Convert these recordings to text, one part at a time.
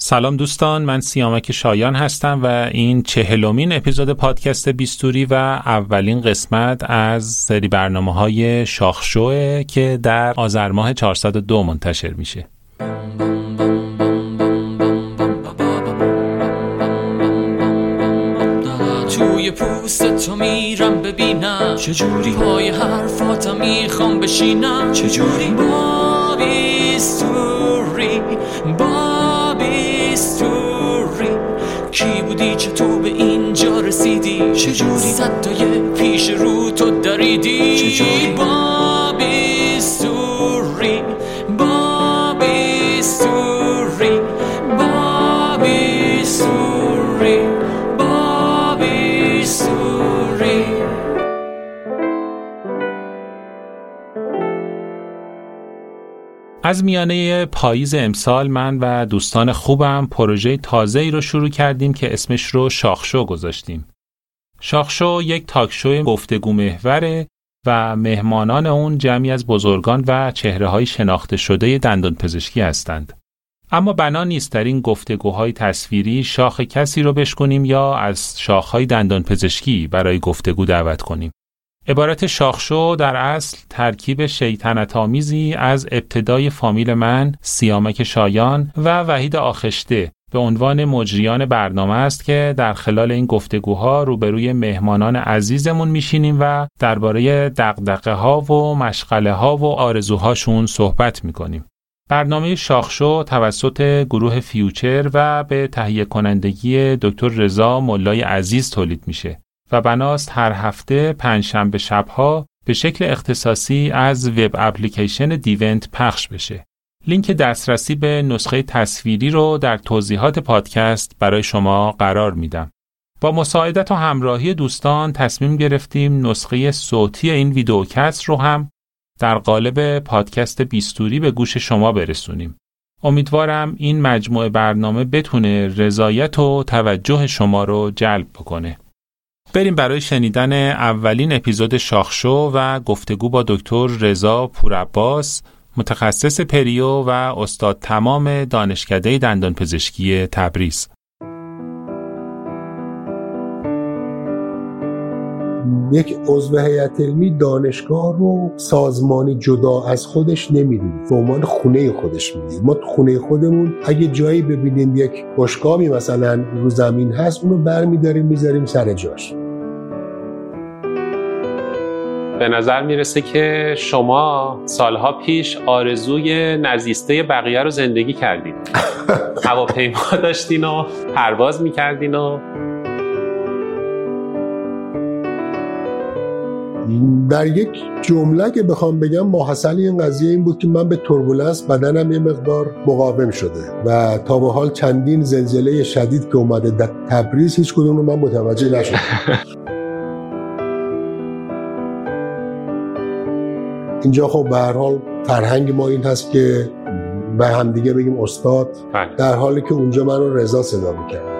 سلام دوستان من سیامک شایان هستم و این چهلمین اپیزود پادکست بیستوری و اولین قسمت از سری برنامه های شاخشوه که در آذر ماه 402 منتشر میشه. توی پوست تو میرم ببینم. چجوری پای حرفاتم می‌خوام بشینم. چجوری با بیستوری با بودی چطور به اینجا رسیدی؟ چجوری صدای پیش رو از میانه پاییز امسال من و دوستان خوبم پروژه تازه ای رو شروع کردیم که اسمش رو شاخشو گذاشتیم. شاخشو یک تاکشو گفتگو محوره و مهمانان اون جمعی از بزرگان و چهره های شناخته شده دندان پزشکی هستند. اما بنا نیست در این گفتگوهای تصویری شاخ کسی رو بشکنیم یا از شاخهای دندان پزشکی برای گفتگو دعوت کنیم. عبارت شاخشو در اصل ترکیب شیطنت آمیزی از ابتدای فامیل من سیامک شایان و وحید آخشته به عنوان مجریان برنامه است که در خلال این گفتگوها روبروی مهمانان عزیزمون میشینیم و درباره دقدقه ها و مشغله ها و آرزوهاشون صحبت می‌کنیم. برنامه شاخشو توسط گروه فیوچر و به تهیه کنندگی دکتر رضا ملای عزیز تولید میشه. و بناست هر هفته پنجشنبه شبها به شکل اختصاصی از وب اپلیکیشن دیونت پخش بشه. لینک دسترسی به نسخه تصویری رو در توضیحات پادکست برای شما قرار میدم. با مساعدت و همراهی دوستان تصمیم گرفتیم نسخه صوتی این ویدیوکست رو هم در قالب پادکست بیستوری به گوش شما برسونیم. امیدوارم این مجموعه برنامه بتونه رضایت و توجه شما رو جلب بکنه. بریم برای شنیدن اولین اپیزود شاخشو و گفتگو با دکتر رضا پورعباس متخصص پریو و استاد تمام دانشکده دندانپزشکی تبریز. یک عضو هیئت علمی دانشگاه رو سازمانی جدا از خودش نمی‌دونید به عنوان خونه خودش می‌دید ما خونه خودمون اگه جایی ببینیم یک بشقابی مثلا رو زمین هست اونو برمیداریم می‌ذاریم سر جاش. به نظر می‌رسه که شما سالها پیش آرزوی نزیسته بقیه رو زندگی کردید هواپیما داشتین و پرواز می‌کردین و در یک جمله که بخوام بگم ماحصل این قضیه این بود که من به تربولنس بدنم یه مقدار مقاوم شده و تا به حال چندین زلزله شدید که اومده در تبریز هیچ کدوم رو من متوجه نشدم. اینجا خب به هر حال فرهنگ ما این هست که به همدیگه بگیم استاد بله. در حالی که اونجا من رو رضا صدا می‌کرد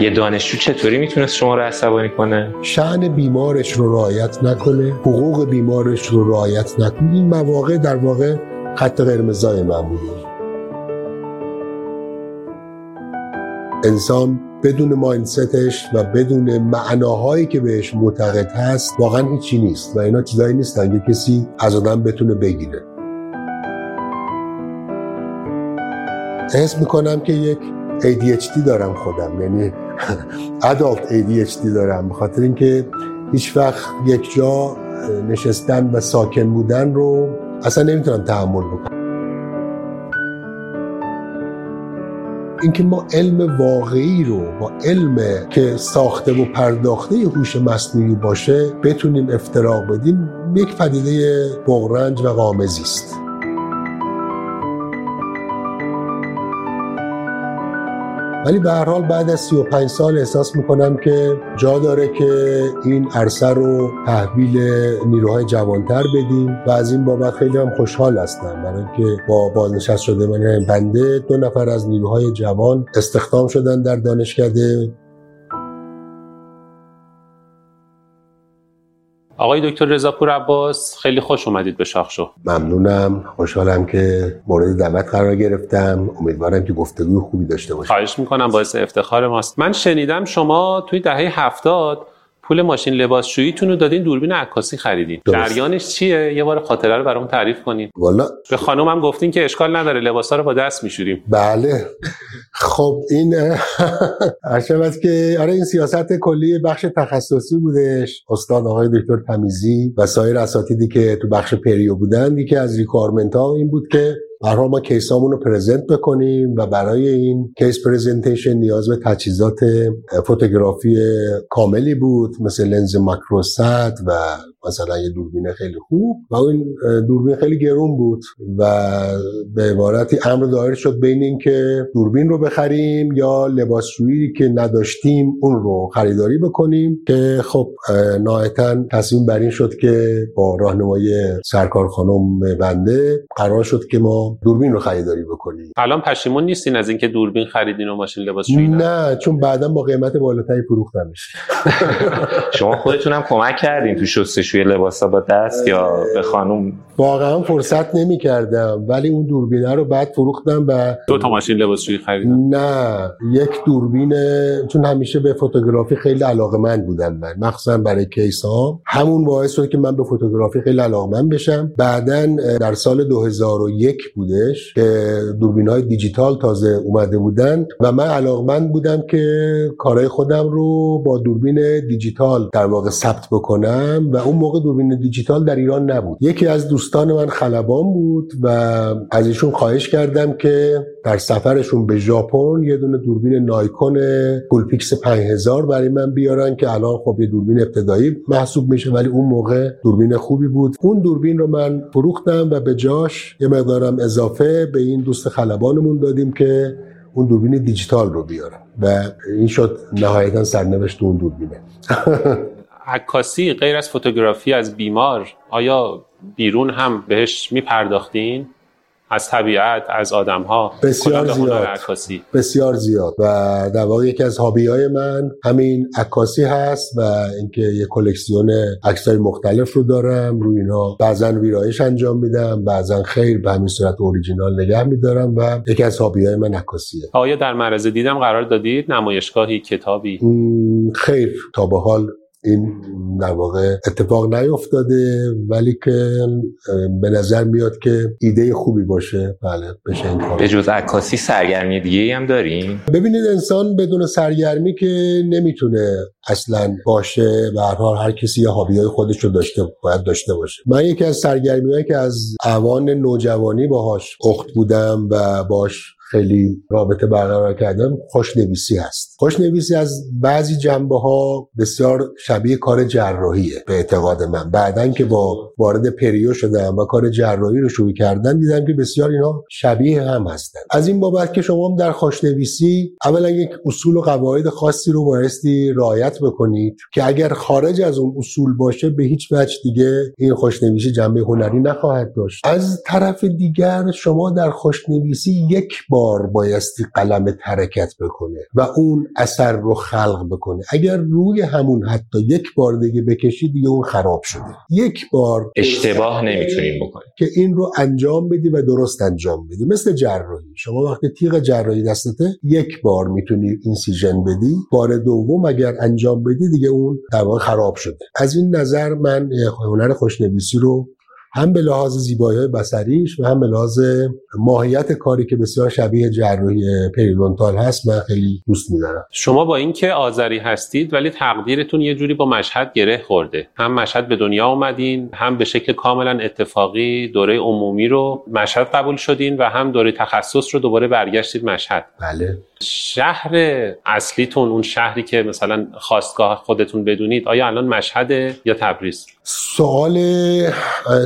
یه دانشجو چطوری می‌تونست شما رو عصبانی کنه؟ شعن بیمارش رو رعایت نکنه حقوق بیمارش رو رعایت نکنه این مواقع در واقع خط قرمزای من انسان بدون ماینستش و بدون معناهایی که بهش معتقد هست واقعا هیچی نیست و اینا چیزایی نیستن که کسی از آدم بتونه بگیره. حس می‌کنم که یک ADHD دارم خودم یعنی ادالت ADHD دارم بخاطر اینکه هیچ وقت یک جا نشستن و ساکن بودن رو اصلا نمی‌تونم تحمل بکنم. اینکه ما علم واقعی رو با علم که ساخته و پرداخته هوش مصنوعی باشه بتونیم افتراق بدیم یک پدیده بغرنج و قامزی است. ولی به هر حال بعد از 35 سال احساس می‌کنم که جا داره که این عرصه رو تحویل نیروهای جوانتر بدیم و از این بابت خیلی هم خوشحال هستم. برای اینکه با بازنشست شده من بنده دو نفر از نیروهای جوان استخدام شدن در دانشکده. آقای دکتر رضا پور عباس خیلی خوش اومدید به شاخشو ممنونم. خوشحالم که مورد دعوت قرار گرفتم. امیدوارم که گفتگوی خوبی داشته باشیم. خواهش می‌کنم باعث افتخار ماست. من شنیدم شما توی دهه هفتاد پول ماشین لباسشوییتون رو دادین دوربین عکاسی خریدین. جریانش چیه؟ یه بار خاطره رو برام تعریف کنین. والا به خانم هم گفتین که اشکال نداره لباسا رو با دست میشوریم. بله. خب این عرشبت که آره این سیاست کلی بخش تخصصی بودش. استاد آقای دکتر تمیزی و سایر اساتیدی که تو بخش پریو بودن یکی از requirement ها این بود که برها ما کیسامون رو present بکنیم و برای این case presentation نیاز به تجهیزات فوتوگرافی کاملی بود مثل لنز ماکروست و مثلا یه دوربین خیلی خوب. و این دوربین خیلی گرون بود و به عبارتی امر دایر شد بین این که دوربین رو بخریم یا لباسشویی که نداشتیم اون رو خریداری بکنیم که خب نهایتا تصمیم بر این شد که با راهنمایی سرکار خانم بنده قرار شد که ما دوربین رو خریداری بکنیم الان پشیمون نیستین از اینکه دوربین خریدین و ماشین لباسشویی نه چون بعدا با قیمت بالاتری فروختمش شما خودتون کمک کردین تو شستشوی لباسا با دست یا به خانم؟ واقعا فرصت نمی کردم ولی اون دوربینه رو بعد فروختم و دو تا ماشین لباسشویی خریدم. نه یک دوربین چون همیشه به فوتوگرافی خیلی علاقه من بودم من مخصوصا برای کیس ها همون باعث شد که من به فوتوگرافی خیلی علاقه من بشم. بعدا در سال 2001 بودش که دوربین های دیجیتال تازه اومده بودن و من علاقمند بودم که کارهای خودم رو با دوربین دیجیتال در واقع ثبت بکنم و اون موقع دوربین دیجیتال در ایران نبود. یکی از دوستان من خلبان بود و از ایشون خواهش کردم که در سفرشون به ژاپن یه دونه دوربین نایکون پولپیکس 5000 برای من بیارن که الان خب یه دوربین ابتدایی محسوب میشه ولی اون موقع دوربین خوبی بود. اون دوربین رو من فروختم و به جاش یه مقدارم اضافه به این دوست خلبانمون دادیم که اون دوربین دیجیتال رو بیارم و این شد نهایتا سرنوشت اون دوربینه. عکاسی غیر از فوتوگرافی از بیمار آیا بیرون هم بهش میپرداختین؟ از طبیعت از آدم ها بسیار زیاد. بسیار زیاد. و در واقع یکی از هابی های من همین عکاسی هست و اینکه یه کلکسیون عکسای مختلف رو دارم. روی اینا بعضا ویرایش انجام میدم بعضا خیر به همین صورت اوریجینال نگه میدارم و یکی از هابی های من عکاسیه. آیا در معرض دیدم قرار دادید نمایشگاهی کتابی؟ خیر. تا به حال این در واقع اتفاق نیفتاده ولی که به نظر میاد که ایده خوبی باشه. بله بشه این کار. به جز عکاسی سرگرمی دیگه هم داریم؟ ببینید انسان بدون سرگرمی که نمی‌تونه اصلا باشه به هر حال هر کسی یه هابی های خودش رو داشته باید داشته باشه. من یکی از سرگرمی که از اوان نوجوانی باهاش اخت بودم و باش خیلی رابطه برقرار کردم خوشنویسی هست. خوشنویسی از بعضی جنبه ها بسیار شبیه کار جراحیه به اعتقاد من. بعدا که با وارد پریو شدم و کار جراحی رو شروع کردن دیدم که بسیار اینا شبیه هم هستن. از این بابت که شما در خوشنویسی اولا یک اصول و قواعد خاصی رو بایستی رعایت بکنید که اگر خارج از اون اصول باشه به هیچ وجه دیگه این خوشنویسی جنبه هنری نخواهد داشت. از طرف دیگر شما در خوشنویسی یک بار بایستی قلم حرکت بکنه و اون اثر رو خلق بکنه. اگر روی همون حتی یک بار دیگه بکشی دیگه اون خراب شده. یک بار اشتباه نمی‌تونیم بکنیم. که این رو انجام بدی و درست انجام بدی. مثل جراحی. شما وقتی تیغ جراحی دستته یک بار می‌تونی اینسیژن بدی. بار دوم اگر انجام بدی دیگه اون خراب شده. از این نظر من هنر خوشنویسی رو هم به لحاظ زیبایی های بسریش و هم به لحاظ ماهیت کاری که بسیار شبیه جراحی پریدونتال هست من خیلی دوست میدارم. شما با اینکه آذری هستید ولی تقدیرتون یه جوری با مشهد گره خورده. هم مشهد به دنیا اومدین هم به شکل کاملا اتفاقی دوره عمومی رو مشهد قبول شدین و هم دوره تخصص رو دوباره برگشتید مشهد. بله. شهر اصلیتون اون شهری که مثلا خواستگاه خودتون بدونید آیا الان مشهد یا تبریز؟ سوال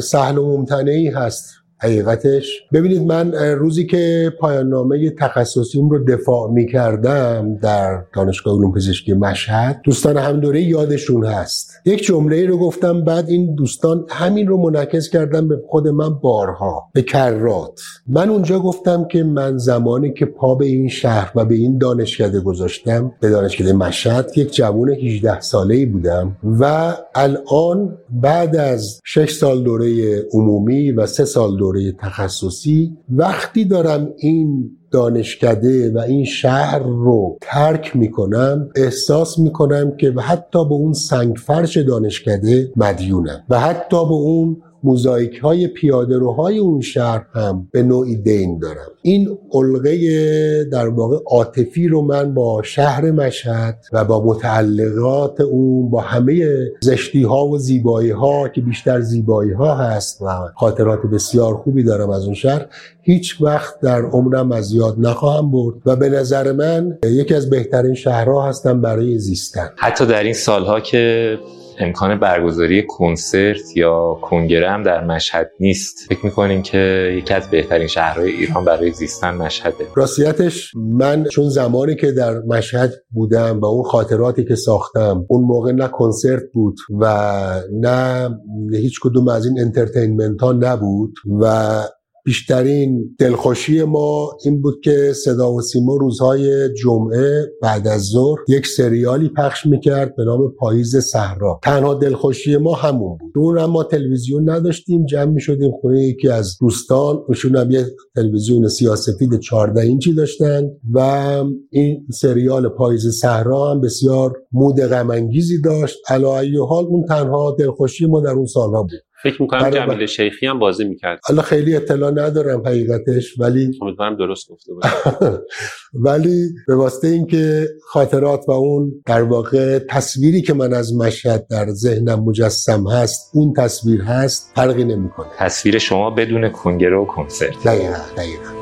سهل و ممتنعی هست. حقیقتش. ببینید من روزی که پایان نامه تخصصیم رو دفاع می کردم در دانشگاه علوم پزشکی مشهد دوستان هم دوره یادشون هست. یک جمله رو گفتم بعد این دوستان همین رو منعکس کردم به خود من بارها به کرات. من اونجا گفتم که من زمانی که پا به این شهر و به این دانشکده گذاشتم به دانشکده مشهد یک جوان 18 ساله ای بودم و الان بعد از 6 سال دوره عمومی و 3 سال دوره تخصصی وقتی دارم این دانشکده و این شهر رو ترک می‌کنم احساس می‌کنم که حتی به اون سنگ فرش دانشکده مدیونم و حتی به اون موزاییک های پیاده روهای اون شهر هم به نوعی دین دارم این علقه در واقع عاطفی رو من با شهر مشهد و با متعلقات اون با همه زشتی ها و زیبایی ها که بیشتر زیبایی ها هست و خاطرات بسیار خوبی دارم از اون شهر هیچ وقت در عمرم از یاد نخواهم برد و به نظر من یکی از بهترین شهرها هستم برای زیستن. حتی در این سالها که امکان برگزاری کنسرت یا کنگره هم در مشهد نیست. فکر می‌کنیم که یکی از بهترین شهرهای ایران برای زیستن مشهده. راستیتش من چون زمانی که در مشهد بودم و اون خاطراتی که ساختم اون موقع نه کنسرت بود و نه هیچ کدوم از این entertainment ها نبود و بیشترین دلخوشی ما این بود که صدا و سیما روزهای جمعه بعد از ظهر یک سریالی پخش می‌کرد به نام پاییز صحرا. تنها دلخوشی ما همون بود. اون هم ما تلویزیون نداشتیم جمع می‌شدیم خونه یکی از دوستان ایشون هم یه تلویزیون سیاه‌سفید 14 اینچی داشتن و این سریال پاییز صحرا هم بسیار mood غم داشت. علی حال اون تنها دلخوشی ما در اون سالها بود. فکر می‌کنم جمیل شیخی هم بازی می‌کرد. حالا خیلی اطلاع ندارم حقیقتش ولی امیدوارم درست گفته ولی به واسطه اینکه خاطرات و اون در واقع تصویری که من از مشهد در ذهنم مجسم هست اون تصویر هست فرقی نمی‌کنه. تصویر شما بدون کنگره و کنسرت. دقیقا دقیقا.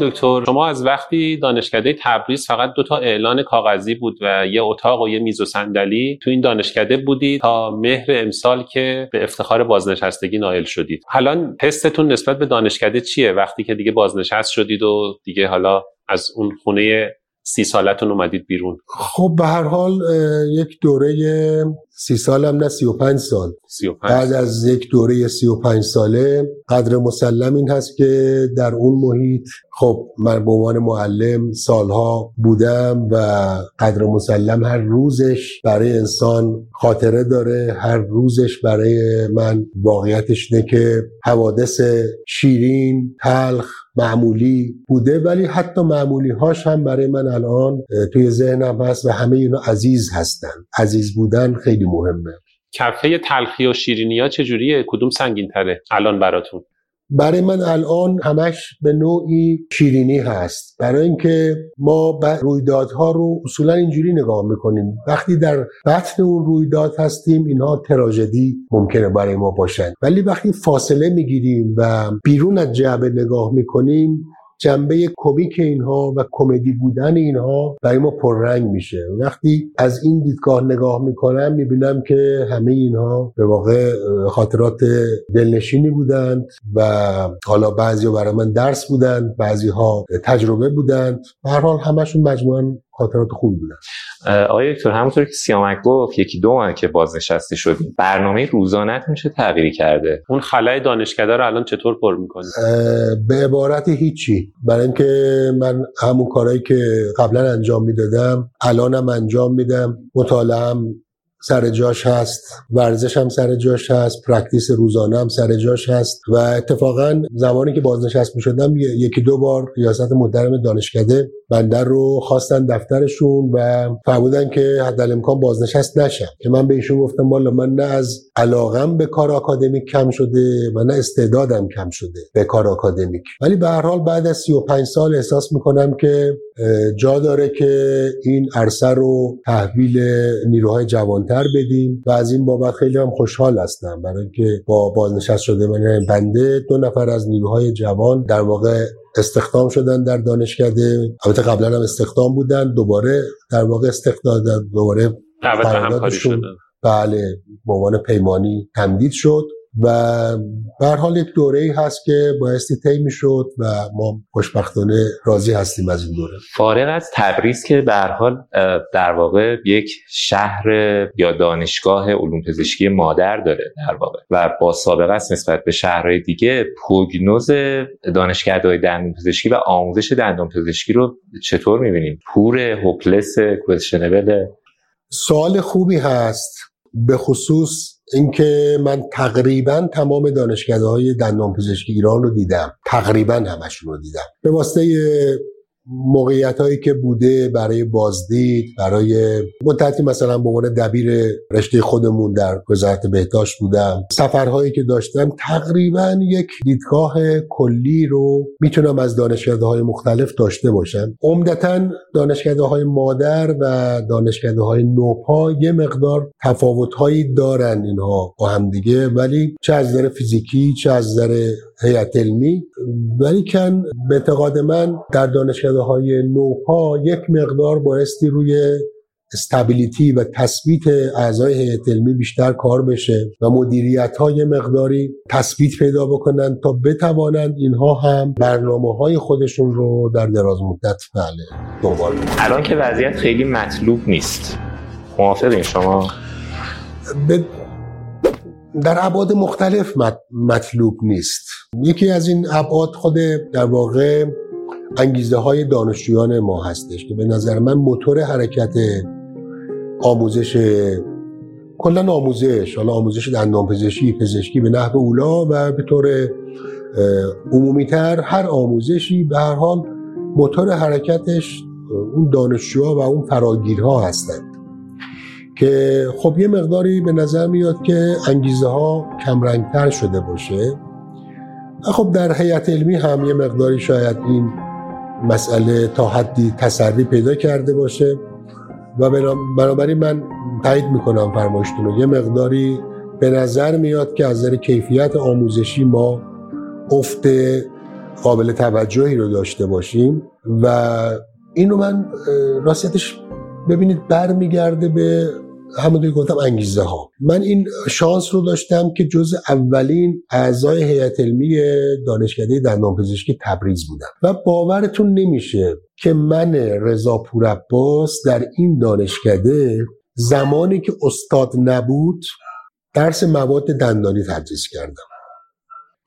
دکتر شما از وقتی دانشکده تبریز فقط دو تا اعلان کاغذی بود و یه اتاق و یه میز و صندلی تو این دانشکده بودید تا مهر امسال که به افتخار بازنشستگی نائل شدید. الان حستون نسبت به دانشکده چیه؟ وقتی که دیگه بازنشست شدید و دیگه حالا از اون خونه سی سالتون اومدید بیرون خب به هر حال یک دوره سی سال هم نه سی و پنج سال سی و پنج. بعد از یک دوره سی و پنج ساله قدر مسلم این هست که در اون محیط خب من به عنوان معلم سالها بودم و قدر مسلم هر روزش برای انسان خاطره داره هر روزش برای من واقعیتش نه که حوادث شیرین تلخ معمولی بوده ولی حتی معمولی هاش هم برای من الان توی ذهنم هست و همه اینا عزیز هستن. عزیز بودن خیلی مهمه. کفه تلخی و شیرینی ها چجوریه؟ کدوم سنگین تره الان براتون. برای من الان همش به نوعی شیرینی هست. برای اینکه ما رویدادها رو اصولا اینجوری نگاه می‌کنیم. وقتی در بطن اون رویداد هستیم اینها تراژدی ممکنه برای ما باشن. ولی وقتی فاصله می‌گیریم و بیرون از جعبه نگاه می‌کنیم جنبه کمیک اینها و کمدی بودن اینها برای ما پررنگ میشه. وقتی از این دیدگاه نگاه می‌کنم می‌بینم که همه اینها به واقع خاطرات دلنشینی بودند و حالا بعضی برای من درس بودند بعضی ها تجربه بودند. به هر حال همشون مجموعا خاطرات خوب بودن. آقای دکتر همونطور که سیامک گفت یکی دو ماه که بازنشسته شدیم. برنامه روزانه میشه تغییری کرده؟ اون خلای دانشکده رو الان چطور پر می‌کنی؟ به عبارت هیچی. برای اینکه من همون کارهایی که قبلا انجام می‌دادم الانم انجام میدم مطالعه سر جاش هست. ورزش هم سر جاش هست. practice روزانه هم سر جاش هست. و اتفاقا زمانی که بازنشست می شدم یکی دو بار ریاست محترم دانشکده بنده رو خواستن دفترشون و فرمودن که حد امکان بازنشست نشم که من به ایشون گفتم والا من نه از علاقم به کار آکادمیک کم شده و نه استعدادم کم شده به کار آکادمیک. ولی به هر حال بعد از 35 سال احساس می‌کنم که جا داره که این عرصه رو تحویل نیروهای جوانتر بدیم و از این بابت خیلی هم خوشحال هستم. برای اینکه با بازنشست شده من بنده دو نفر از نیروهای جوان در واقع استخدام شدن در دانشکده. البته قبلا هم استخدام بودن دوباره در واقع استخدام دوباره بله به عنوان پیمانی تمدید شد. و به حال یک دوره ای هست که بایستی طی می‌شد و ما خوشبختانه راضی هستیم از این دوره. فارغ از تبریز که به حال در واقع یک شهر یا دانشگاه علوم پزشکی مادر داره در واقع و با سابقه است نسبت به شهرهای دیگه پروگنوز دانشگاه‌های دندون پزشکی و آموزش دندان پزشکی رو چطور می‌بینیم؟ پور هوپلس کوشنبل؟ سوال خوبی هست به خصوص اینکه من تقریبا تمام دانشگاه های دندان پزشکی ایران رو دیدم. تقریبا همشون رو دیدم. به واسطه موقعیت هایی که بوده برای بازدید برای مدتی مثلا به عنوان دبیر رشته خودمون در وزارت بهداشت بودم. سفرهایی که داشتم تقریبا یک دیدگاه کلی رو می‌تونم از دانشکده های مختلف داشته باشم. عمدتا دانشکده های مادر و دانشکده های نوپا یه مقدار تفاوت هایی دارن اینها با هم دیگه ولی چه از نظر فیزیکی چه از نظر هیئت علمی. ولی کن به اعتقاد من در دانشکده های نوپا یک مقدار بایستی روی استابیلیتی و تثبیت اعضای هیئت علمی بیشتر کار بشه و مدیریت های مقداری تثبیت پیدا بکنن تا بتوانند اینها هم برنامه های خودشون رو در دراز مدت بله دنبال الان که وضعیت خیلی مطلوب نیست. موافقین شما؟ در ابعاد مختلف مطلوب نیست. یکی از این ابعاد خود در واقع انگیزه های دانشجویان ما هستش که به نظر من موتور حرکت آموزش کلا آموزش حالا آموزش دندان پزشکی به نحو اولا و به طور عمومیتر هر آموزشی به هر حال موتور حرکتش اون دانشجوها و اون فراگیرها هستند که خب یه مقداری به نظر میاد که انگیزه ها کمرنگتر شده باشه. خب در هیئت علمی هم یه مقداری شاید این مسئله تا حدی تسری پیدا کرده باشه و بنابراین من تایید می‌کنم فرمایشتون یه مقداری به نظر میاد که از نظر کیفیت آموزشی ما افت قابل توجهی رو داشته باشیم و اینو من راستش ببینید برمیگرده به همونطوری گفتم انگیزه ها من این شانس رو داشتم که جز اولین اعضای هیئت علمی دانشکده دندانپزشکی تبریز بودم. و باورتون نمیشه که من رضا پورعباس در این دانشکده زمانی که استاد نبود درس مواد دندانی تدریس کردم.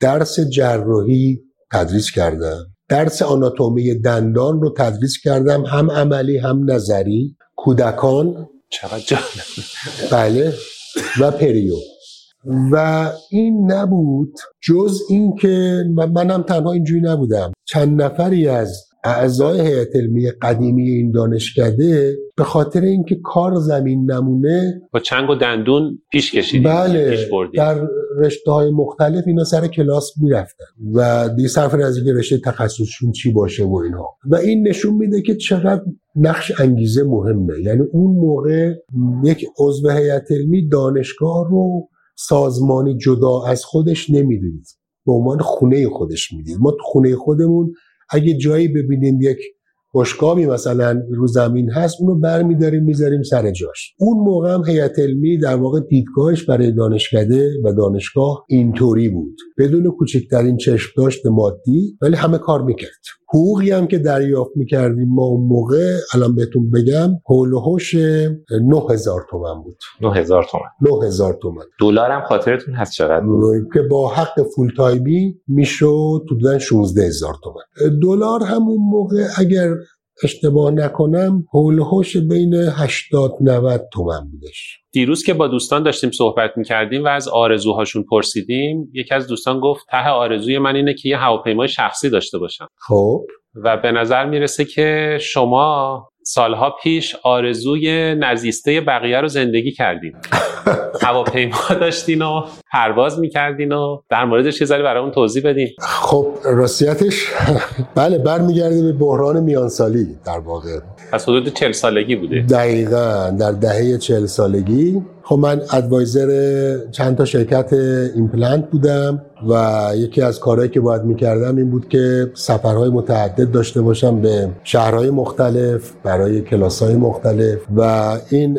درس جراحی تدریس کردم. درس آناتومی دندان رو تدریس کردم. هم عملی هم نظری. کودکان چقدر جالب. بله. و پریو. و این نبود جز اینکه منم تنها اینجوری نبودم. چند نفری از اعضای هیئت علمی قدیمی این دانشکده به خاطر اینکه کار زمین نمونه با چنگ و دندون پیش کشیدیم بله پیش در رشته های مختلف اینا سر کلاس می‌رفتن و دی صرف از اینکه رشته تخصصشون چی باشه و اینها. و این نشون میده که چقدر نقش انگیزه مهمه. یعنی اون موقع یک عضو هیئت علمی دانشگاه رو سازمانی جدا از خودش نمی‌دید به عنوان خونه خودش می‌دید. ما خونه خودمون اگه جایی ببینیم یک بشقابی مثلا رو زمین هست اونو برمیداریم می‌ذاریم سر جاش. اون موقع هم هیئت علمی در واقع دیدگاهش برای دانشکده و دانشگاه اینطوری بود. بدون کوچکترین چشم داشت مادی ولی همه کار می‌کرد. حقوقی هم که دریافت می‌کردیم ما اون موقع الان بهتون بگم حول و حوش 9000 تومن بود. 9000 تومن. 9000 تومن. دلار هم خاطرتون هست چقدر که با حق فول تایمی می‌شد حدودا 16000 تومن. دلار همون موقع اگر اشتباه نکنم هولهوش بین 80 90 تومن بودش. دیروز که با دوستان داشتیم صحبت می‌کردیم و از آرزوهاشون پرسیدیم یکی از دوستان گفت ته آرزوی من اینه که یه هواپیمای شخصی داشته باشم. خب. و به نظر می‌رسه که شما سالها پیش آرزوی نزیسته بقیه رو زندگی کردین هواپیما داشتین و پرواز می‌کردین و در موردش یه ذره برامون توضیح بدین. خب راستیتش بله برمیگرده به بحران میانسالی در واقع. پس حدود 40 سالگی بوده. دقیقا در دهه 40 سالگی. خب من advisor چند تا شرکت ایمپلنت بودم و یکی از کارهایی که باید می‌کردم این بود که سفرهای متعدد داشته باشم به شهرهای مختلف برای کلاسهای مختلف و این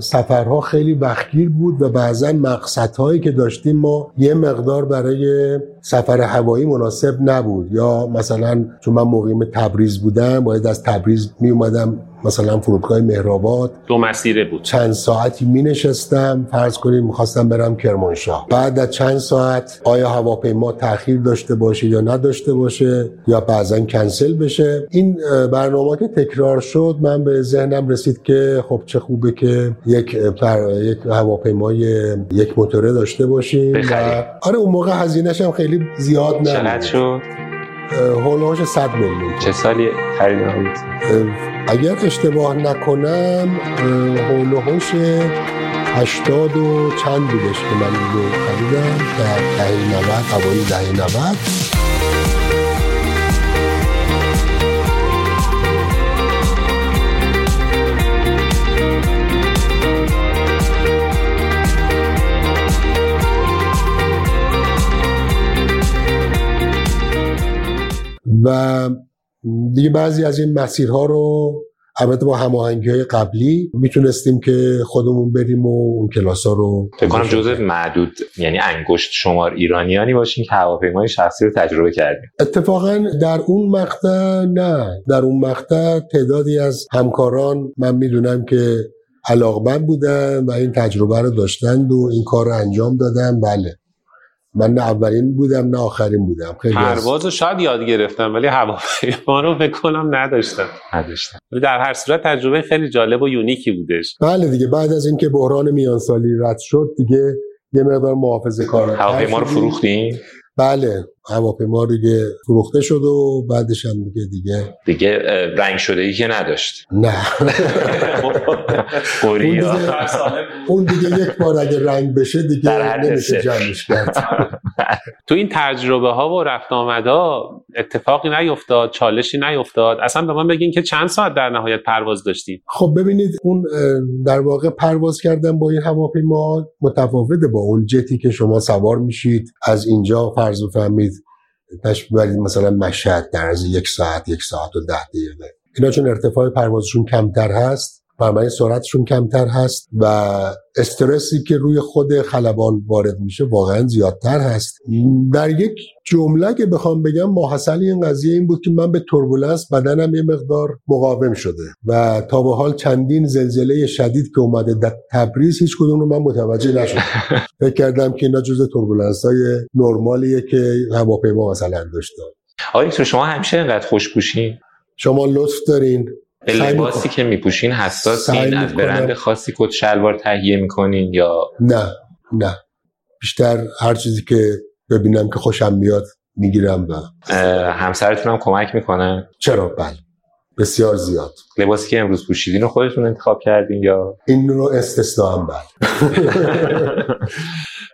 سفرها خیلی وقتگیر بود و بعضا مقصدهایی که داشتیم ما یه مقدار برای سفر هوایی مناسب نبود یا مثلا چون من مقیم تبریز بودم باید از تبریز می اومدم مثلا فرودگاه مهرآباد. دو مسیره بود. چند ساعتی می نشستم. فرض کنیم می‌خواستم برم کرمانشاه. بعد از چند ساعت آیا هواپیما تاخیر داشته باشه یا نداشته باشه یا بعضا کنسل بشه؟ این برنامه که تکرار شد من به ذهنم رسید که خب چه خوبه که یک پر... یک هواپیمای یک موتوره داشته باشیم. بخریم. و آره اون موقع هزینه‌ش هم خیلی زیاد نبود. چقدر شد؟ هولوش 100 میلیون. چه سالی خریدین اگر اشتباه نکنم هولوهوش هشتاد و چند بودش که من رو خریدم؟ در دهه 90 اوایل دهه 90 و دیگه بعضی از این مسیرها رو البته با هماهنگی های قبلی می‌تونستیم که خودمون بریم و اون کلاس ها رو فکر کنم جزء معدود یعنی انگشت شمار ایرانیانی باشین که هواپیمای شخصی رو تجربه کردیم. اتفاقا در اون مقطع نه. در اون مقطع تعدادی از همکاران من می‌دونم که علاقمند بودن و این تجربه رو داشتند و این کار رو انجام دادن. بله. من نه اولین بودم نه آخرین بودم. خیلی از- پرواز رو شاید یاد گرفتم ولی هواپیما رو فکر کنم نداشتم. نداشتم. ولی در هر صورت تجربه خیلی جالب و یونیکی بودش. بله دیگه بعد از اینکه بحران میانسالی رد شد دیگه یه مقدار محافظه کار هواپیما رو فروختین بله هواپیما دیگه فروخته شد و بعدش هم دیگه دیگه. دیگه رنگ شده ای که نداشت. نه. قوری اون دیگه, اون دیگه یک بار اگه رنگ بشه دیگه نمیشه. جمعش کرد. تو این تجربه ها و رفت آمدها اتفاقی نیفتاد چالشی نیفتاد. اصلا به من بگین که چند ساعت در نهایت پرواز داشتید خب ببینید اون در واقع پرواز کردن با این هواپیما متفاوته با اون جتی که شما سوار میشید. از اینجا فرض بفهمید تشبیه برید مثلا مشهد در از یک ساعت یک ساعت و ده دقیقه. اینا چون ارتفاع پروازشون کمتر هست بنابراین سرعتشون کمتر هست و استرسی که روی خود خلبان وارد میشه واقعا زیادتر هست. در یک جمله که بخوام بگم ماحصل این قضیه این بود که من به تربولنس بدنم یه مقدار مقاوم شده و تا به حال چندین زلزله شدید که اومده در تبریز هیچ کدوم رو من متوجه نشدم. فکر کردم که اینا جزء تربولنس های نرمالیه که هواپیما مثلا داشته آقای شما همیشه اینقدر خوشپوشین؟ شما لطف دارین. به لباسی که میپوشین حساسین از. برند خاصی کت شلوار تهیه می‌کنین یا؟ نه نه. بیشتر هر چیزی که ببینم که خوشم میاد می‌گیرم و همسرتون هم کمک می‌کنن چرا؟ بله. بسیار زیاد. لباسی که امروز پوشیدین رو خودتون انتخاب کردین یا؟ این رو استثنا هم بله.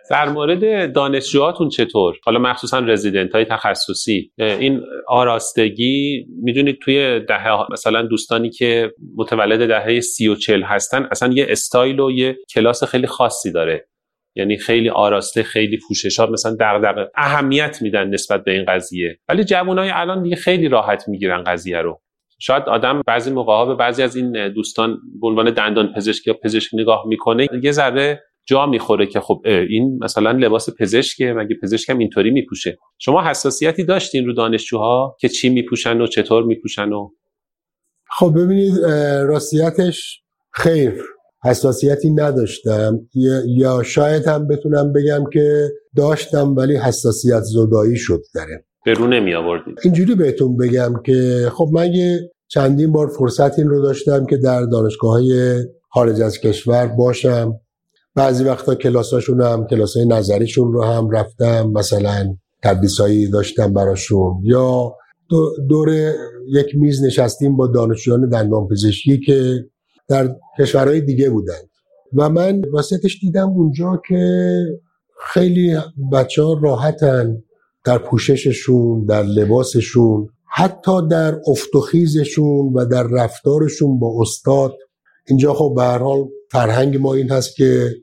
در مورد دانشجوهاتون چطور؟ حالا مخصوصا رزیدنت های تخصصی. این آراستگی می‌دونید توی دهه مثلا دوستانی که متولد دهه سی و چل هستن اصلا یه استایل و یه کلاس خیلی خاصی داره. یعنی خیلی آراسته خیلی پوششا مثلا دغدغه. اهمیت میدن نسبت به این قضیه. ولی جوانای الان دیگه خیلی راحت می‌گیرن قضیه رو. شاید آدم بعضی موقع ها به بعضی از این دوستان به عنوان دندان پزشک یا پزشک نگاه می‌کنه یه ذره جا می‌خوره که خب این مثلا لباس پزشکه مگه پزشکم اینطوری میپوشه؟ شما حساسیتی داشتین رو دانشجوها که چی میپوشن و چطور میپوشن و؟ خب ببینید راستیتش خیر حساسیتی نداشتم. یا- شاید هم بتونم بگم که داشتم ولی حساسیت زدایی شد داره به رو نمی آوردید. اینجوری بهتون بگم که خب من یه چندین بار فرصت این رو داشتم که در دانشگاه های خارج از کشور باشم. بعضی وقتا کلاساشون هم کلاس های نظریشون رو هم رفتم مثلا تدریسایی داشتم براشون. یا دور یک میز نشستیم با دانشجویان دندان پزشکی که در کشورهای دیگه بودند و من واسطش دیدم اونجا که خیلی بچه ها راحتن. در پوشششون در لباسشون حتی در افتخیزشون و در رفتارشون با استاد. اینجا خب به هر حال فرهنگ ما این هست که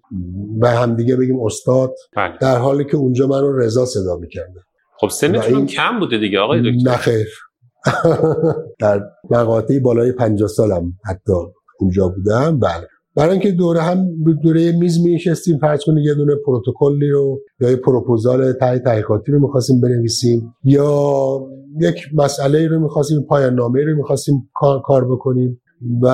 به همدیگه بگیم استاد بله. در حالی که اونجا من رو رضا صدا می‌کردم خب سنتون این... کم بوده دیگه آقای دکتر. نخیر در مقاطعی بالای 50 سالم حتی اونجا بودم. بله. برای اینکه دوره هم دوره میز می نشستیم فرض کنید یه دونه پروتکلی رو یا یه پروپوزال تای تحقیقاتی رو می‌خواستیم بنویسیم یا یک مسئله رو می‌خواستیم پایان نامه رو می‌خواستیم کار, بکنیم. و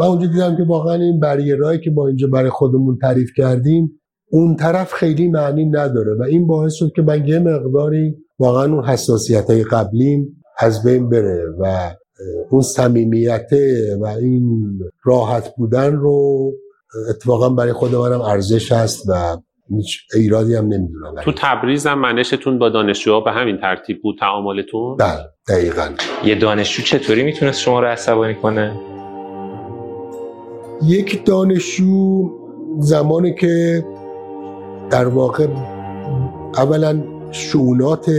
من اونجا دیدم که واقعا این بریرهایی که ما اینجا برای خودمون تعریف کردیم اون طرف خیلی معنی نداره. و این باعث شد که من یه مقداری واقعا اون حساسیت های قبلیم از بین بره و اون صمیمیت و این راحت بودن رو اتفاقا برای خود منم ارزش هست و هیچ ایرادی هم نمی‌دونم. تو تبریز هم منشتون با دانشجوها به همین ترتیب بود تعاملتون؟ بله دقیقا. یه دانشجو چطوری می‌تونست شما رو عصبانی کنه؟ یک دانشجو زمانی که در واقع اولا شعونات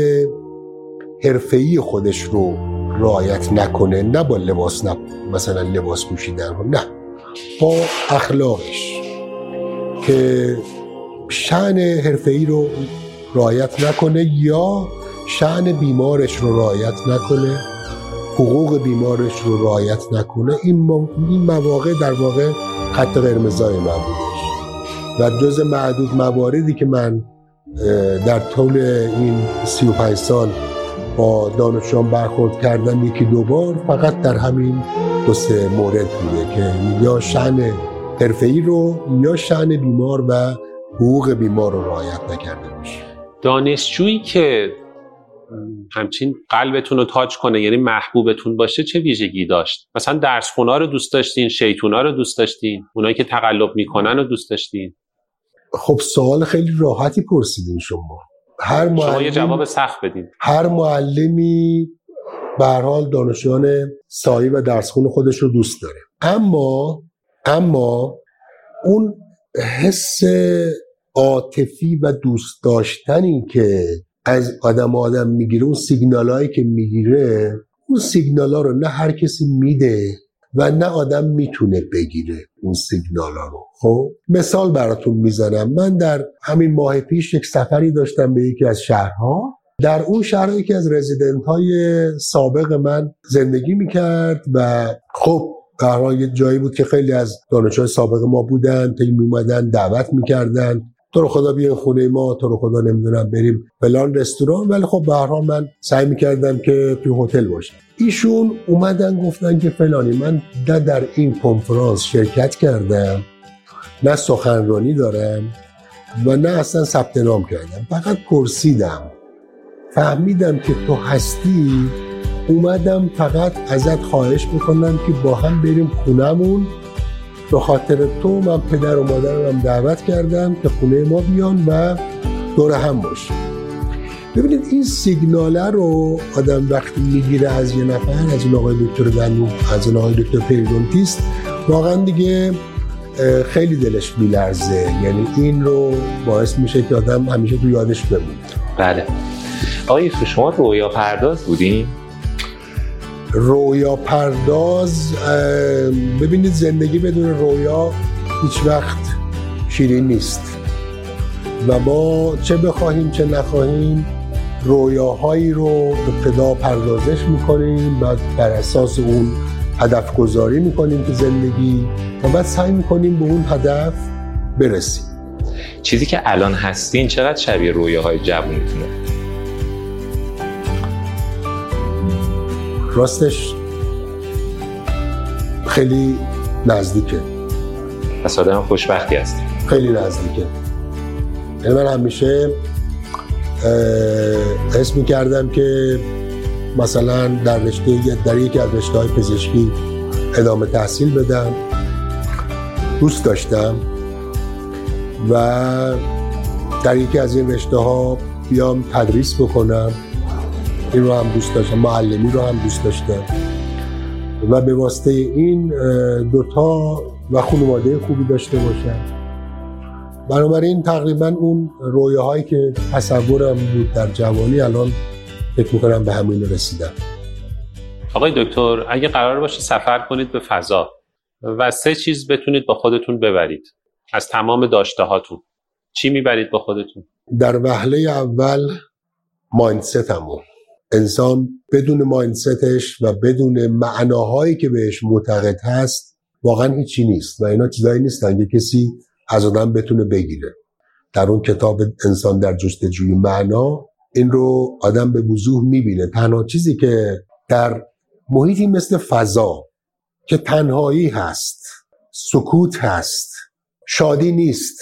حرفه‌ای خودش رو رعایت نکنه نه با لباس نه مثلا لباس پوشیدن نه. با اخلاقش که شعن حرفه‌ای رو رعایت نکنه یا شعن بیمارش رو رعایت نکنه حقوق بیمارش رو رعایت نکنه. این, مواقع در واقع خط قرمزای من بودش. و جز معدود مواردی که من در طول این 35 سال با دانشجویان برخورد کردم یکی دو بار فقط در همین دو سه مورد بوده که یا شن حرفه‌ای رو یا شن بیمار و حقوق بیمار رو رعایت نکرده باشه دانشجویی که همچین قلبتون رو تاج کنه یعنی محبوبتون باشه چه ویژگی داشت؟ مثلا درس خونا رو دوست داشتین شیطونا رو دوست داشتین اونایی که تقلب می‌کنن رو دوست داشتین؟ خب سوال خیلی راحتی پرسیدین شما. هر معلم شما یه جواب سخت بدین. هر معلمی به حال دانشجویان سایی و درسخون خودش رو دوست داره. اما اما اون حس عاطفی و دوست داشتنی که از آدم آدم می‌گیره اون سیگنال هایی که می‌گیره اون سیگنال ها رو نه هر کسی میده. و نه آدم می‌تونه بگیره اون سیگنال ها رو. خب مثال براتون می‌زنم. من در همین ماه پیش یک سفری داشتم به یکی از شهرها. در اون شهر یکی از رزیدنت های سابق من زندگی می‌کرد و خب در یه جایی بود که خیلی از دانشجوهای سابق ما بودن تا اومدن دعوت می‌کردن. تو رو خدا بیاین خونه ما تو رو خدا نمی‌دونم بریم فلان رستوران. ولی خب به هر من سعی می‌کردم که توی هتل باشم. ایشون اومدن گفتن که فلانی من نه در این کنفرانس شرکت کردم نه سخنرانی دارم و نه اصلا ثبت نام کردم. فقط پرسیدم. فهمیدم که تو هستی؟ اومدم فقط ازت خواهش می‌کنم که با هم بریم خونمون به خاطر تو من پدر و مادرم دعوت کردم که خونه ما بیان و دور هم باشیم. ببینید این سیگناله رو آدم وقتی می‌گیره از یه نفر از این آقای دکتر دنو از این آقای دکتر پریدونتیست واقعا دیگه خیلی دلش میلرزه. یعنی این رو باعث میشه که آدم همیشه تو یادش بمونه. بله. آقای شما رویا پرداز بودین؟ رویا پرداز ببینید زندگی بدون رویا هیچ وقت شیرین نیست. و ما چه بخواهیم چه نخواهیم رویاهایی رو پدا پردازش می‌کنیم و بر اساس اون هدف گذاری می‌کنیم تو زندگی و بعد سعی می‌کنیم به اون هدف برسیم. چیزی که الان هستین چقدر شبیه رویاهای جوونیتونه راستش خیلی نزدیکه. پس آدم خوشبختی هستی خیلی نزدیکه. یعنی من همیشه حس می کردم که مثلا در رشته در یکی از رشته های پزشکی ادامه تحصیل بدم. دوست داشتم و در یکی از این رشته ها بیام تدریس بکنم. این رو هم دوست داشتم معلمی رو هم دوست داشتم. و به واسطه این دوتا و خانواده خوبی داشته باشم بنابراین تقریبا اون رویاهایی که تصورم بود در جوانی الان فکر می‌کنم به همین رسیدم آقای دکتر اگه قرار باشه سفر کنید به فضا و سه چیز بتونید با خودتون ببرید. از تمام داشته هاتون چی می‌برید با خودتون؟ در وهله اول مایندستمون انسان بدون مایندستش و بدون معناهایی که بهش معتقد هست واقعا هیچی نیست و اینا چیزایی نیستن که کسی از آدم بتونه بگیره. در اون کتاب انسان در جستجوی معنا این رو آدم به وضوح می‌بینه. تنها چیزی که در محیطی مثل فضا که تنهایی هست سکوت هست شادی نیست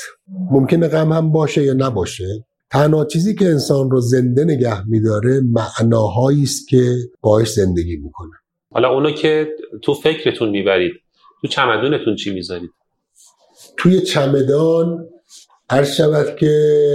ممکنه غم هم باشه یا نباشه تنها چیزی که انسان رو زنده نگه میداره معناهایی است که باش زندگی می‌کنه. حالا اونو که تو فکرتون می‌برید تو چمدونتون چی می‌ذارید؟ توی چمدان هر شود که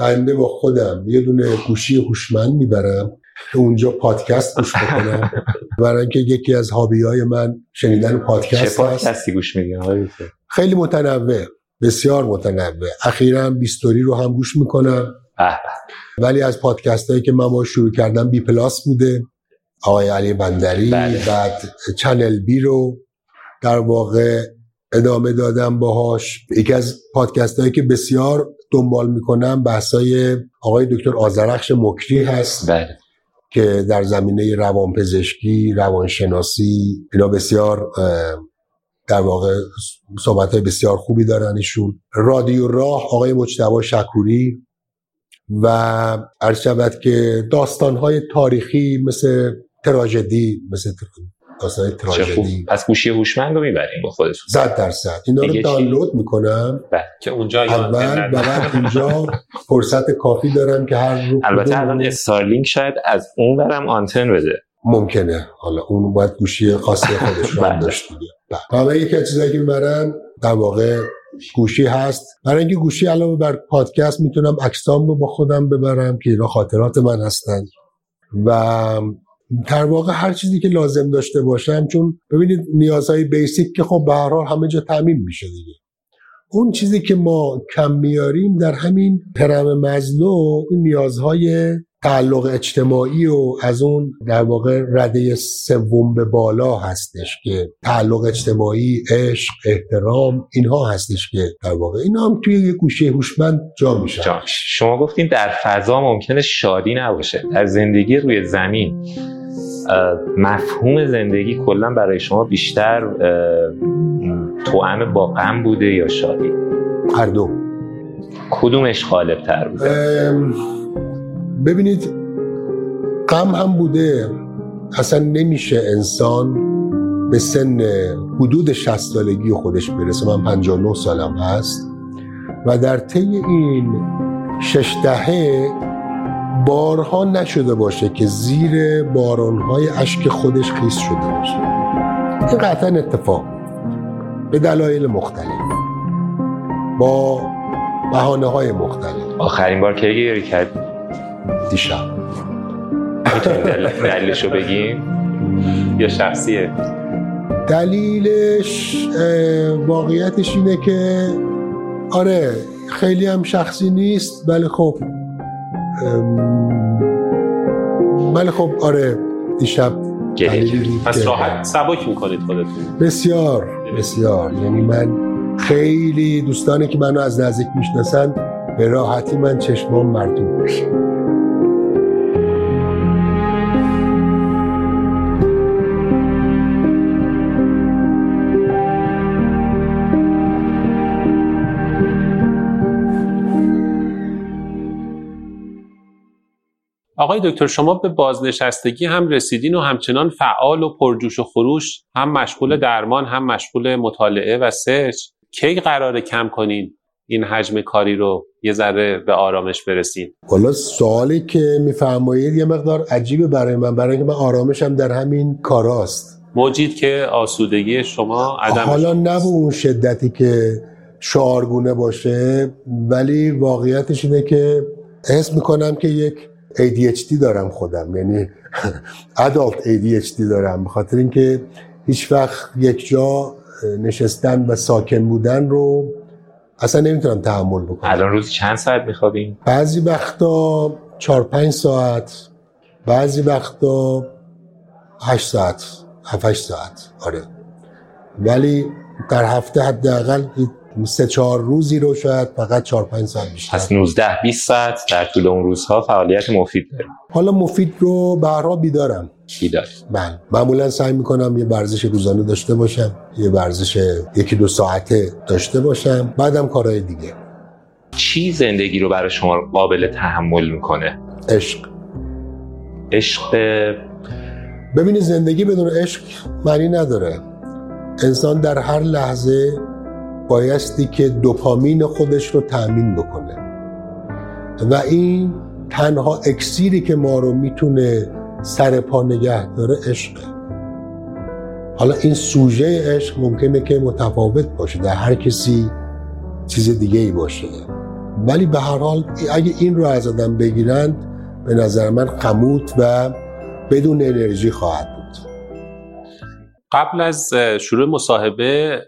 بنده با خودم یه دونه گوشی هوشمند می‌برم اونجا پادکست گوش بکنم. برای اینکه یکی از هابی های من شنیدن پادکست چه پادکستی گوش میدین خیلی متنوع. بسیار متنوع. اخیرا بیستوری رو هم گوش می‌کنم. ولی از پادکست هایی که من با شروع کردم بی پلاس بوده. آقای علی بندری بله. بعد چنل بی رو در واقع ادامه دادم باهاش. یکی از پادکست هایی که بسیار دنبال می‌کنم بحثای آقای دکتر آزرخش مکری هست. بله. که در زمینه روانپزشکی روانشناسی اینا بسیار در واقع صحبت های بسیار خوبی دارن ایشون. رادیو راه آقای مجتبا شکوری و عرض شود که داستان های تاریخی مثل تراژدی مثل داستان تراژدی. پس گوشی هوشمند رو می‌بریم با خودتون. صد درصد. اینا رو دانلود می‌کنم. بله. که اونجا اول بعد اونجا فرصت کافی دارم که هر رو البته الان استارلینک شاید از اون برم آنتن بده. ممکنه. حالا اون باید گوشی خاصی خودش رو هم داشت دیگه بله. یکی از چیزایی که می‌برم در واقع گوشی هست. برای اینکه گوشی علاوه بر پادکست می‌تونم عکسام رو با خودم ببرم که اینا خاطرات من هستن. و در واقع هر چیزی که لازم داشته باشم چون ببینید نیازهای بیسیک که خب به هر همه جا تامین میشه دیگه. اون چیزی که ما کم میاریم در همین پرم مزلو این نیازهای تعلق اجتماعی و از اون در واقع رده سوم به بالا هستش که تعلق اجتماعی عشق احترام اینها هستش که در واقع اینا هم توی یه گوشه هوشمند جا میشن. شما گفتین در فضا ممکنه شادی نباشه. در زندگی روی زمین مفهوم زندگی کلا برای شما بیشتر توأم با غم بوده یا شادی؟ هر دو. کدومش غالب تر بوده ببینید غم هم بوده. اصلا نمیشه انسان به سن حدود 60 سالگی خودش برسه. من 59 سالم هست. و در طی این شش دهه بارها نشده باشه که زیر بارانهای اشک خودش خیس شده باشه. این قطعا اتفاق. به دلایل مختلف. با بحانه های مختلف. آخرین بار که گیری کرد دیشب. دلیلش رو بگیم؟ یا شخصیه؟ دلیلش واقعیتش اینه که آره خیلی هم شخصی نیست ولی خب ولی خب آره دیشب پس راحت سبک می‌کنید خودتون. بسیار بسیار. یعنی من خیلی دوستانی که منو از نزدیک می‌شناسن به راحتی من چشمام مردم میشه. آقای دکتر شما به بازنشستگی هم رسیدین و همچنان فعال و پرجوش و خروش هم مشغول درمان هم مشغول مطالعه و سرچ کی قرار کم کنین این حجم کاری رو یه ذره به آرامش برسین؟ حالا سوالی که میفرمایید یه مقدار عجیبه برای من برای اینکه من آرامشم در همین کاراست. موجید که آسودگی شما عدم حالا نه به اون شدتی که شعارگونه باشه ولی واقعیتش اینه که حس می‌کنم که یک ADHD دارم خودم. یعنی adult ADHD دارم. به خاطر اینکه هیچ وقت یک جا نشستن و ساکن بودن رو اصلا نمی‌تونم تحمل بکنم. الان روز چند ساعت میخوابیم؟ بعضی وقتا چهار پنج ساعت بعضی وقتا هشت ساعت هفت ساعت. آره. ولی در هفته حداقل سه چهار روزی رو شاید فقط چهار پنج ساعت بیشتر. پس 19 20 ساعت در طول اون روزها فعالیت مفید داریم حالا مفید رو به هر بیدارم. بیدار. بله. معمولا سعی می‌کنم یه ورزش روزانه داشته باشم یه ورزش یکی دو ساعته داشته باشم بعدم کارهای دیگه. چی زندگی رو برای شما قابل تحمل می‌کنه؟ عشق. عشق. ببینید زندگی بدون عشق معنی نداره. انسان در هر لحظه بایستی که دوپامین خودش رو تأمین بکنه. و این تنها اکسیری که ما رو می‌تونه سر پا نگه داره عشقه حالا این سوژه عشق ممکنه که متفاوت باشه در هر کسی چیز دیگه ای باشه. ولی به هر حال اگه این رو از آدم بگیرند به نظر من خموت و بدون انرژی خواهد بود. قبل از شروع مصاحبه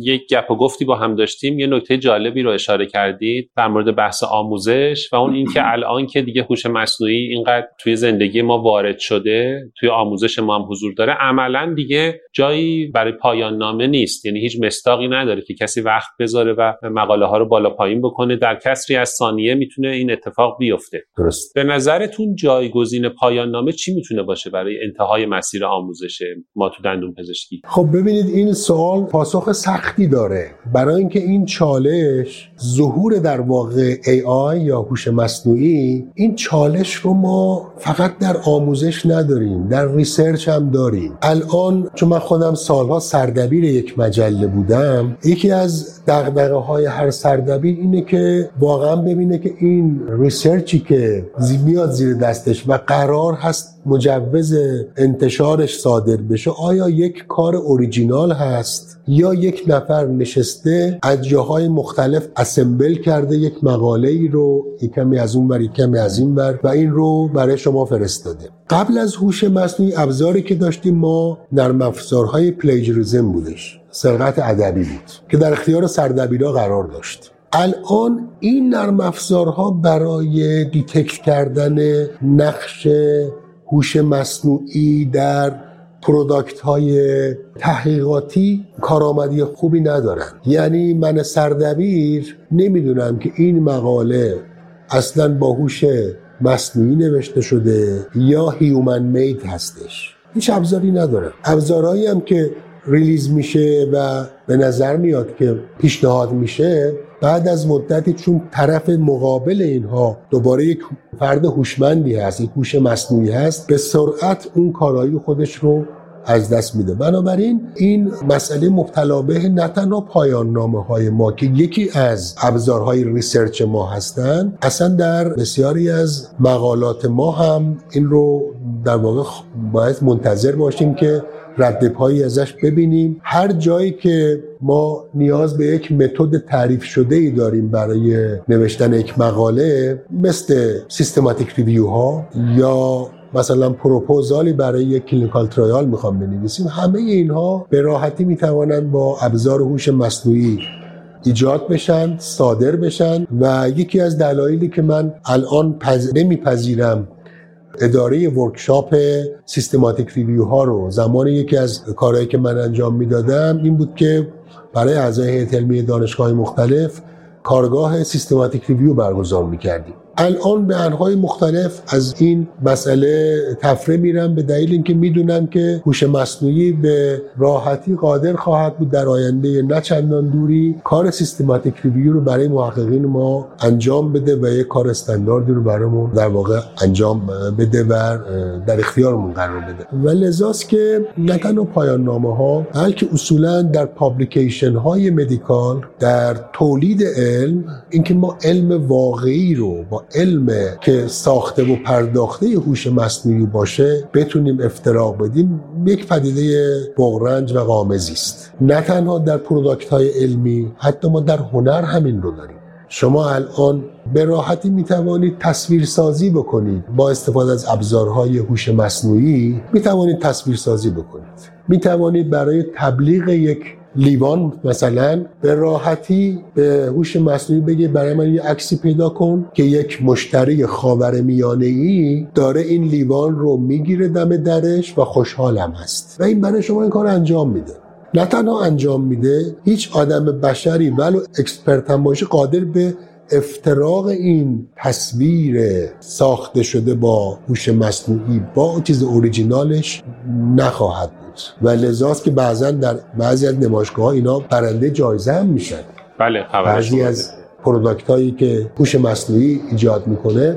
یک گپ و گفتی با هم داشتیم. یه نکته جالبی رو اشاره کردید در مورد بحث آموزش و اون اینکه الان که دیگه هوش مصنوعی اینقدر توی زندگی ما وارد شده توی آموزش ما هم حضور داره عملا دیگه جایی برای پایان نامه نیست. یعنی هیچ مستاقی نداره که کسی وقت بذاره و مقاله ها رو بالا پایین بکنه. در کسری از ثانیه می‌تونه این اتفاق بیفته. درست. به نظرتون جایگزین پایان نامه چی می‌تونه باشه برای انتهای مسیر آموزش ما تو دندون پزشکی؟ خب ببینید این سوال پاسخ سختی داره. برای اینکه این چالش ظهور در واقع AI یا هوش مصنوعی این چالش رو ما فقط در آموزش نداریم در research هم داریم. الان چون من خودم سالها سردبیر یک مجله بودم یکی از دغدغه های هر سردبیر اینه که واقعا ببینه که این research ی که میاد زیر دستش و قرار هست مجوز انتشارش صادر بشه آیا یک کار اوریجینال هست یا یک نفر نشسته از جاهای مختلف assemble کرده یک مقاله ای رو کمی از اون ور کمی از این ور و این رو برای شما فرستاده؟ قبل از هوش مصنوعی ابزاری که داشتیم ما نرم افزارهای plagiarism بودش سرقت ادبی بود که در اختیار سردبیرا قرار داشت. الان این نرم افزارها برای detect کردن نقش هوش مصنوعی در product های تحقیقاتی کارآمدی خوبی ندارن. یعنی من سردبیر نمی‌دونم که این مقاله اصلا با هوش مصنوعی نوشته شده یا human made هستش. هیچ ابزاری نداره. ابزارهایی هم که release میشه و به نظر میاد که پیشنهاد میشه بعد از مدتی چون طرف مقابل اینها دوباره یک فرد هوشمندی هست یک هوش مصنوعی هست به سرعت اون کارایی خودش رو از دست میده. بنابراین این مسئله مبتلا به نه تنها پایان نامه های ما که یکی از ابزارهای research ما هستند اصلا در بسیاری از مقالات ما هم این رو در واقع باید منتظر باشیم که رد پایی ازش ببینیم. هر جایی که ما نیاز به یک متد تعریف شده ای داریم برای نوشتن یک مقاله مثل systematic review ها یا مثلا پروپوزالی برای یک clinical trial می‌خوام بنویسیم همه اینها به راحتی می‌توانند با ابزار هوش مصنوعی ایجاد بشن صادر بشن و یکی از دلایلی که من الان پز... نمیپذیرم اداره workshop systematic review ها رو زمان یکی از کارهایی که من انجام می‌دادم این بود که برای اعضای هیئت علمی دانشگاه مختلف کارگاه systematic review برگزار می‌کردیم. الان به انحای مختلف از این مسئله طفره میرن به دلیل اینکه می‌دونن که هوش مصنوعی به راحتی قادر خواهد بود در آینده نه چندان دوری کار systematic review رو برای محققین ما انجام بده و یک کار استانداردی رو برامون در واقع انجام بده و در اختیارمون قرار بده. و لذاست که نه تنها پایان نامه ها بلکه اصولا در publication های medical در تولید علم اینکه ما علم واقعی رو با علم که ساخته و پرداخته هوش مصنوعی باشه بتونیم افتراق بدیم یک پدیده بغرنج و غامضی است. نه تنها در product های علمی حتی ما در هنر همین رو داریم. شما الان به راحتی می توانید تصویرسازی بکنید. با استفاده از ابزارهای هوش مصنوعی می توانید تصویرسازی بکنید. می توانید برای تبلیغ یک لیوان مثلا به راحتی به هوش مصنوعی بگه برای من یه عکسی پیدا کن که یک مشتری خاور میانه ای داره این لیوان رو می‌گیره دم درش و خوشحالم هست. و این برای شما این کار انجام میده. نه تنها انجام میده هیچ آدم بشری ولو expert هم باشه قادر به افتراق این تصویر ساخته شده با هوش مصنوعی با چیز اوریجینالش نخواهد بود. و لذاست که بعضا در بعضی از نمایشگاه ها اینا برنده جایزه هم میشن. بله بعضی از product هایی که هوش مصنوعی ایجاد می‌کنه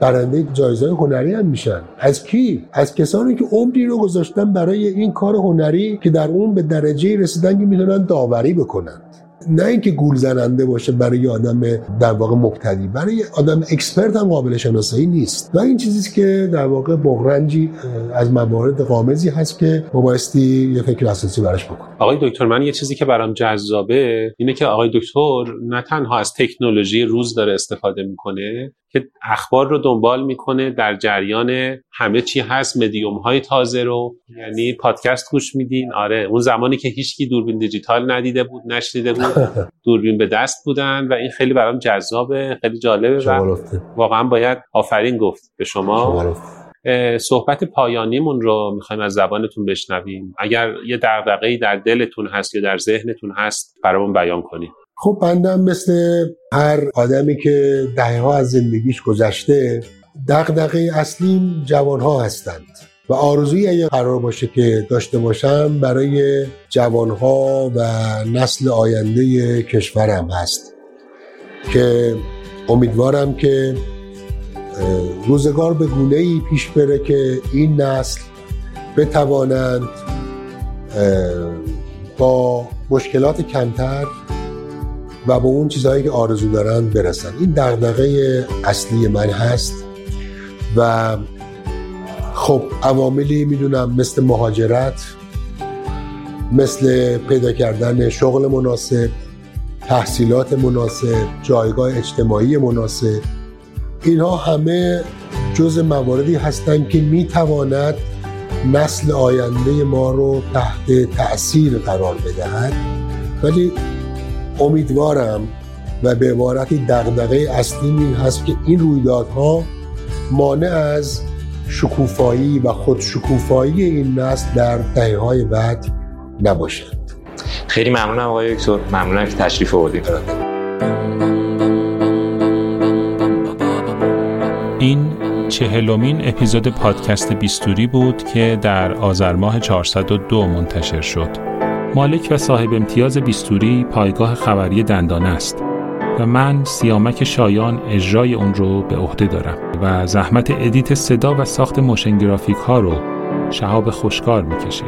برنده جایزه هنری هم میشن. از کی؟ از کسانی که عمری رو گذاشتن برای این کار هنری که در اون به درجه رسیدن که می‌تونن داوری بکنند. نه اینکه گول زننده باشه برای آدم در واقع مبتدی برای آدم اکسپرت هم قابل شناسایی نیست. و این چیزی که در واقع بغرنجی از موارد قامزی هست که مبایستی یه فکر اساسی براش بکن آقای دکتر من یه چیزی که برام جذابه اینه که آقای دکتر نه تنها از تکنولوژی روز داره استفاده می‌کنه که اخبار رو دنبال می‌کنه در جریان همه چی هست مدیوم های تازه رو یعنی پادکست گوش میدین. آره اون زمانی که هیچکی دوربین دیجیتال ندیده بود نشنیده بود دوربین به دست بودن و این خیلی برام جذابه خیلی جالبه و واقعا باید آفرین گفت به شما. صحبت پایانیمون رو می‌خوایم از زبانتون بشنویم. اگر یه دغدغه‌ای در دلتون هست یا در ذهنتون هست برامون بیان کنید خب بندم مثل هر آدمی که دهه ها از زندگیش گذشته دغدغه اصلیم جوان ها هستند. و آرزوی اگه قرار باشه که داشته باشم برای جوان ها و نسل آینده کشورم هست. که امیدوارم که روزگار به گونه ای پیش بره که این نسل بتوانند با مشکلات کمتر و با اون چیزهایی که آرزو دارن برسن. این دغدغه اصلی من هست و خب عواملی می‌دونم مثل مهاجرت مثل پیدا کردن شغل مناسب تحصیلات مناسب جایگاه اجتماعی مناسب. اینها همه جز مواردی هستند که می‌تواند نسل آینده ما رو تحت تأثیر قرار بدهد. ولی امیدوارم و به عبارتی دغدغه اصلی این هست که این رویدادها مانع از شکوفایی و خود شکوفایی این نسل در دهه های بعد نباشد خیلی ممنونم آقای دکتر. ممنونم که تشریف آوردید. این چهلمین اپیزود پادکست بیستوری بود که در آذر ماه 402 منتشر شد. مالک و صاحب امتیاز بیستوری پایگاه خبری دندان است و من سیامک شایان اجرای اون رو به عهده دارم و زحمت edit صدا و ساخت موشن گرافیک ها رو شهاب خوشکار می‌کشه.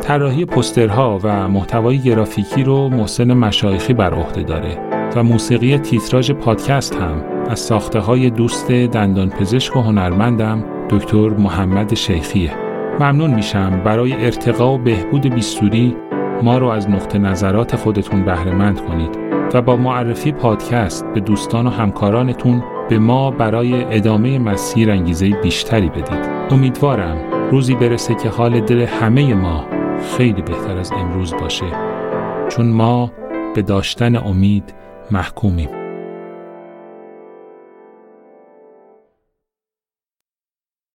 طراحی پسترها و محتوای گرافیکی رو محسن مشایخی بر عهده داره و موسیقی تیتراژ پادکست هم از ساخته های دوست دندان پزشک و هنرمندم دکتر محمد شیخیه. ممنون میشم برای ارتقا و بهبود بیستوری ما رو از نقطه نظرات خودتون بهرهمند کنید و با معرفی پادکست به دوستان و همکارانتون به ما برای ادامه مسیر انگیزه بیشتری بدید. امیدوارم روزی برسه که حال دل همه ما خیلی بهتر از امروز باشه چون ما به داشتن امید محکومیم.